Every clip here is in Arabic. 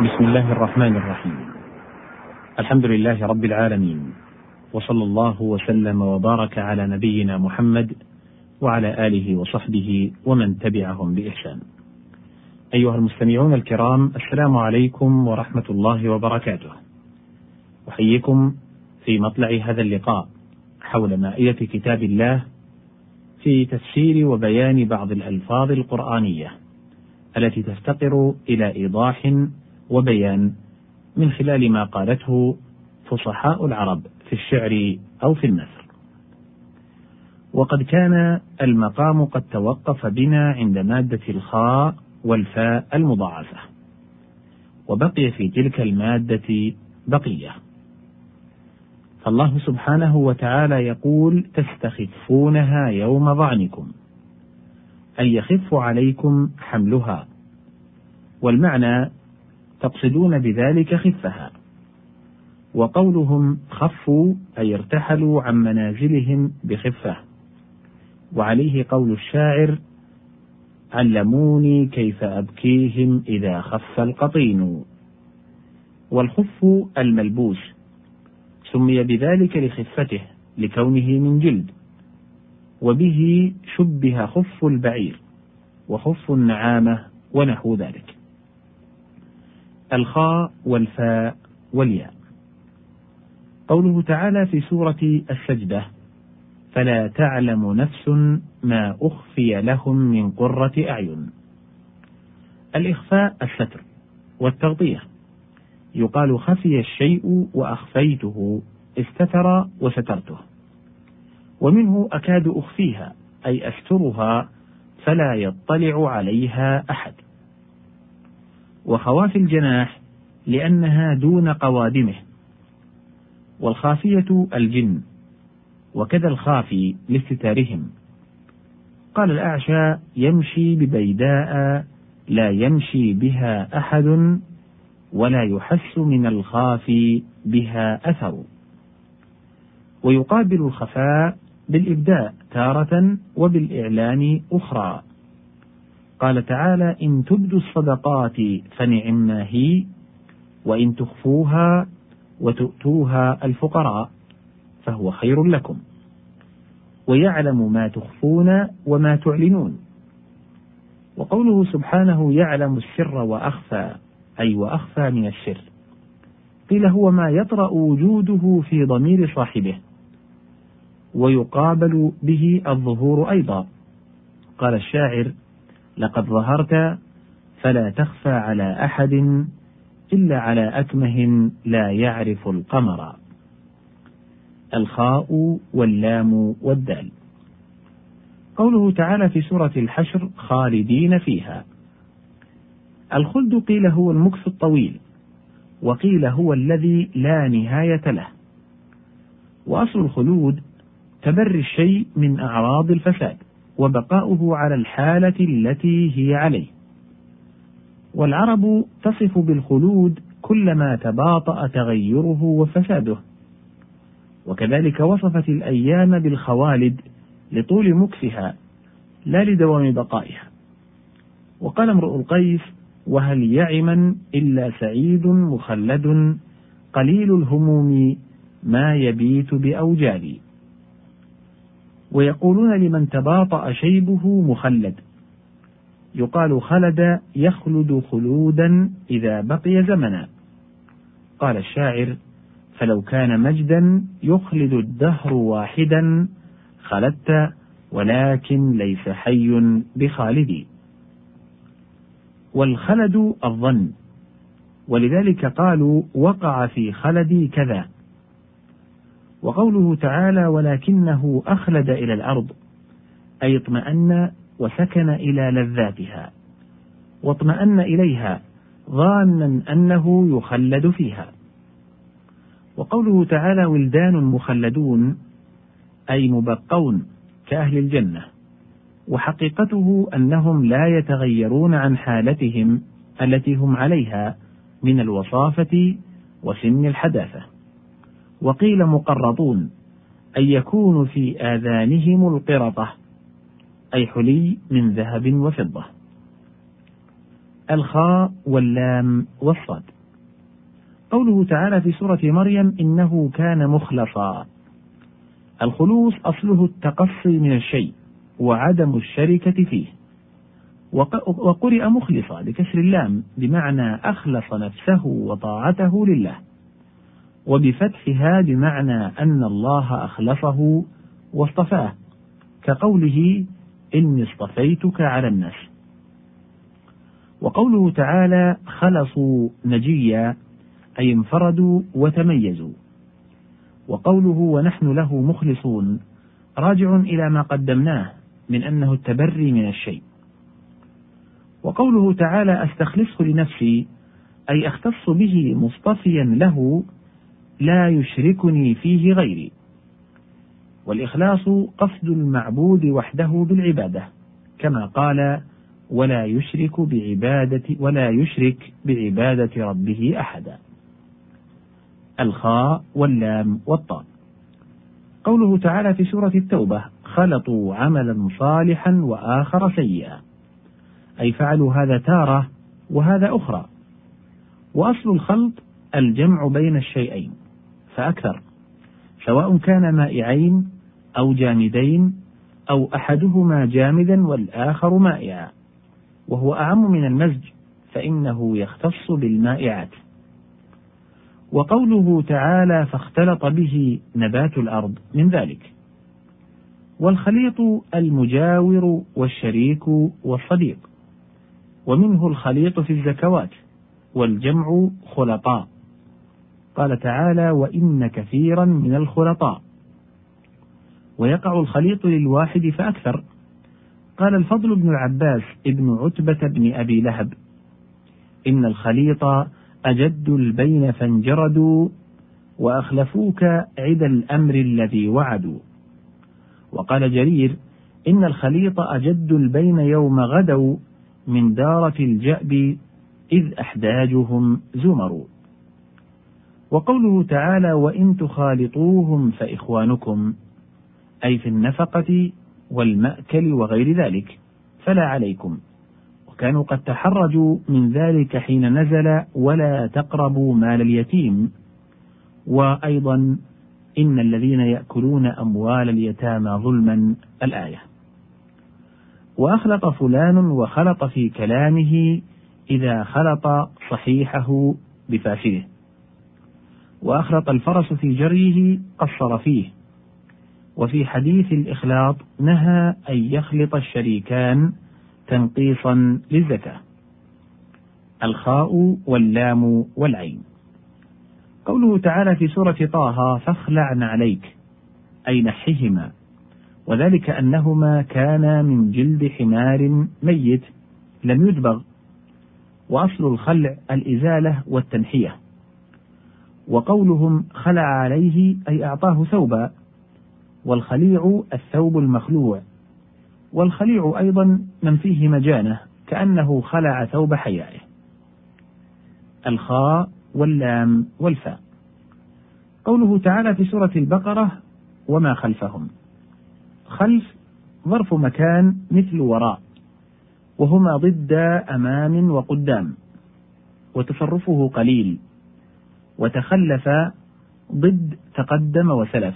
بسم الله الرحمن الرحيم. الحمد لله رب العالمين. وصلى الله وسلم وبارك على نبينا محمد وعلى آله وصحبه ومن تبعهم بإحسان. أيها المستمعون الكرام السلام عليكم ورحمة الله وبركاته. أحييكم في مطلع هذا اللقاء حول مائدة كتاب الله في تفسير وبيان بعض الألفاظ القرآنية التي تفتقر إلى إيضاح وبيان من خلال ما قالته فصحاء العرب في الشعر أو في النثر. وقد كان المقام قد توقف بنا عند مادة الخاء والفاء المضاعفة. وبقي في تلك المادة بقية. فالله سبحانه وتعالى يقول تستخفونها يوم ظعنكم أي يخف عليكم حملها والمعنى تقصدون بذلك خفها. وقولهم خفوا أي ارتحلوا عن منازلهم بخفة. وعليه قول الشاعر علموني كيف أبكيهم إذا خف القطين. والخف الملبوس سمي بذلك لخفته لكونه من جلد. وبه شبه خف البعير وخف النعامة ونحو ذلك. الخاء والفاء والياء. قوله تعالى في سورة السجدة فلا تعلم نفس ما أخفي لهم من قرة أعين. الإخفاء الستر والتغطية. يقال خفي الشيء وأخفيته استتر وسترته. ومنه أكاد أخفيها أي أسترها فلا يطلع عليها أحد. وخواف الجناح لأنها دون قوادمه. والخافية الجن وكذا الخافي لاستتارهم. قال الأعشى يمشي ببيداء لا يمشي بها أحد ولا يحس من الخافي بها أثر. ويقابل الخفاء بالإبداء تارة وبالإعلان أخرى. قال تعالى إن تبدوا الصدقات فنعما هي وإن تخفوها وتؤتوها الفقراء فهو خير لكم. ويعلم ما تخفون وما تعلنون. وقوله سبحانه يعلم السر وأخفى أي وأخفى من السر قيل هو ما يطرأ وجوده في ضمير صاحبه. ويقابل به الظهور أيضا. قال الشاعر لقد ظهرت فلا تخفى على أحد إلا على أكمه لا يعرف القمر. الخاء واللام والدال. قوله تعالى في سورة الحشر خالدين فيها. الخلد قيل هو المكث الطويل وقيل هو الذي لا نهاية له. وأصل الخلود تبري الشيء من أعراض الفساد. وبقاؤه على الحالة التي هي عليه. والعرب تصف بالخلود كلما تباطأ تغيره وفساده. وكذلك وصفت الأيام بالخوالد لطول مكثها لا لدوام بقائها. وقال امرؤ القيس وهل يعما إلا سعيد مخلد قليل الهموم ما يبيت بأوجالي. ويقولون لمن تباطأ شيبه مخلد. يقال خلد يخلد خلودا إذا بقي زمنا. قال الشاعر فلو كان مجدا يخلد الدهر واحدا خلدت ولكن ليس حي بخالدي. والخلد الظن ولذلك قالوا وقع في خلدي كذا. وقوله تعالى ولكنه أخلد إلى الأرض أي اطمأن وسكن إلى لذاتها واطمأن إليها ظانا أنه يخلد فيها. وقوله تعالى ولدان مخلدون أي مبقون كأهل الجنة وحقيقته أنهم لا يتغيرون عن حالتهم التي هم عليها من الوصافة وسن الحداثة. وقيل مقرطون أي يكون في آذانهم القرطة أي حلي من ذهب وفضة. الخاء واللام والصاد. قوله تعالى في سورة مريم إنه كان مخلصا. الخلوص أصله التقصي من الشيء وعدم الشركة فيه. وقرئ مخلصا بكسر اللام بمعنى أخلص نفسه وطاعته لله. وبفتحها بمعنى أن الله أخلصه واصطفاه كقوله إني اصطفيتك على الناس. وقوله تعالى خلصوا نجيا أي انفردوا وتميزوا. وقوله ونحن له مخلصون راجع إلى ما قدمناه من أنه التبري من الشيء. وقوله تعالى أستخلصه لنفسي أي أختص به مصطفيا له لا يشركني فيه غيري. والإخلاص قصد المعبود وحده بالعبادة كما قال ولا يشرك بعبادة ولا يشرك بعبادة ربه أحدا. الخاء واللام والطاء. قوله تعالى في سورة التوبة خلطوا عملا صالحا وآخر سيئا. أي فعلوا هذا تارة وهذا أخرى. وأصل الخلط الجمع بين الشيئين. فأكثر. سواء كان مائعين أو جامدين أو أحدهما جامدا والآخر مائعا. وهو أعم من المزج فإنه يختص بالمائعات. وقوله تعالى فاختلط به نبات الأرض من ذلك. والخليط المجاور والشريك والصديق. ومنه الخليط في الزكوات والجمع خلطاء. قال تعالى وإن كثيرا من الخلطاء. ويقع الخليط للواحد فأكثر. قال الفضل بن العباس ابن عتبة بن أبي لهب. إن الخليط أجد البين فانجردوا وأخلفوك عدا الأمر الذي وعدوا. وقال جرير إن الخليط أجد البين يوم غدوا من دارة الجأب إذ أحداجهم زمر وقوله تعالى وإن تخالطوهم فإخوانكم أي في النفقة والمأكل وغير ذلك فلا عليكم. وكانوا قد تحرجوا من ذلك حين نزل ولا تقربوا مال اليتيم. وأيضا إن الذين يأكلون أموال اليتامى ظلما الآية. وأخلط فلان وخلط في كلامه إذا خلط صحيحه بفاسده وأخلط الفرس في جريه قصر فيه. وفي حديث الإخلاط نهى أن يخلط الشريكان تنقيصا للزكاة الخاء واللام والعين. قوله تعالى في سورة طه فاخلعن عليك أي نحهما. وذلك أنهما كانا من جلد حمار ميت لم يدبغ. وأصل الخلع الإزالة والتنحية. وقولهم خلع عليه أي أعطاه ثوبا. والخليع الثوب المخلوع. والخليع أيضا من فيه مجانة كأنه خلع ثوب حيائه. الخاء واللام والفاء. قوله تعالى في سورة البقرة وما خلفهم خلف ظرف مكان مثل وراء وهما ضد أمام وقدام وتصرفه قليل. وتخلف ضد تقدم وسلف.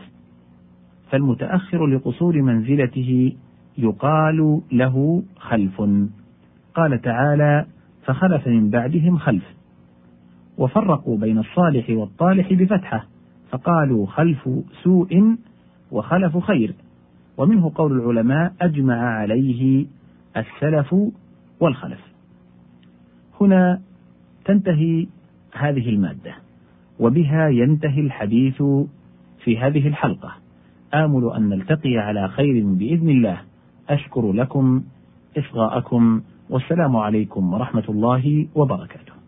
فالمتأخر لقصور منزلته يقال له خلف. قال تعالى فخلف من بعدهم خلف. وفرقوا بين الصالح والطالح بفتحة. فقالوا خلف سوء وخلف خير. ومنه قول العلماء أجمع عليه السلف والخلف. هنا تنتهي هذه المادة. وبها ينتهي الحديث في هذه الحلقة. آمل أن نلتقي على خير بإذن الله. أشكر لكم إصغاءكم والسلام عليكم ورحمة الله وبركاته.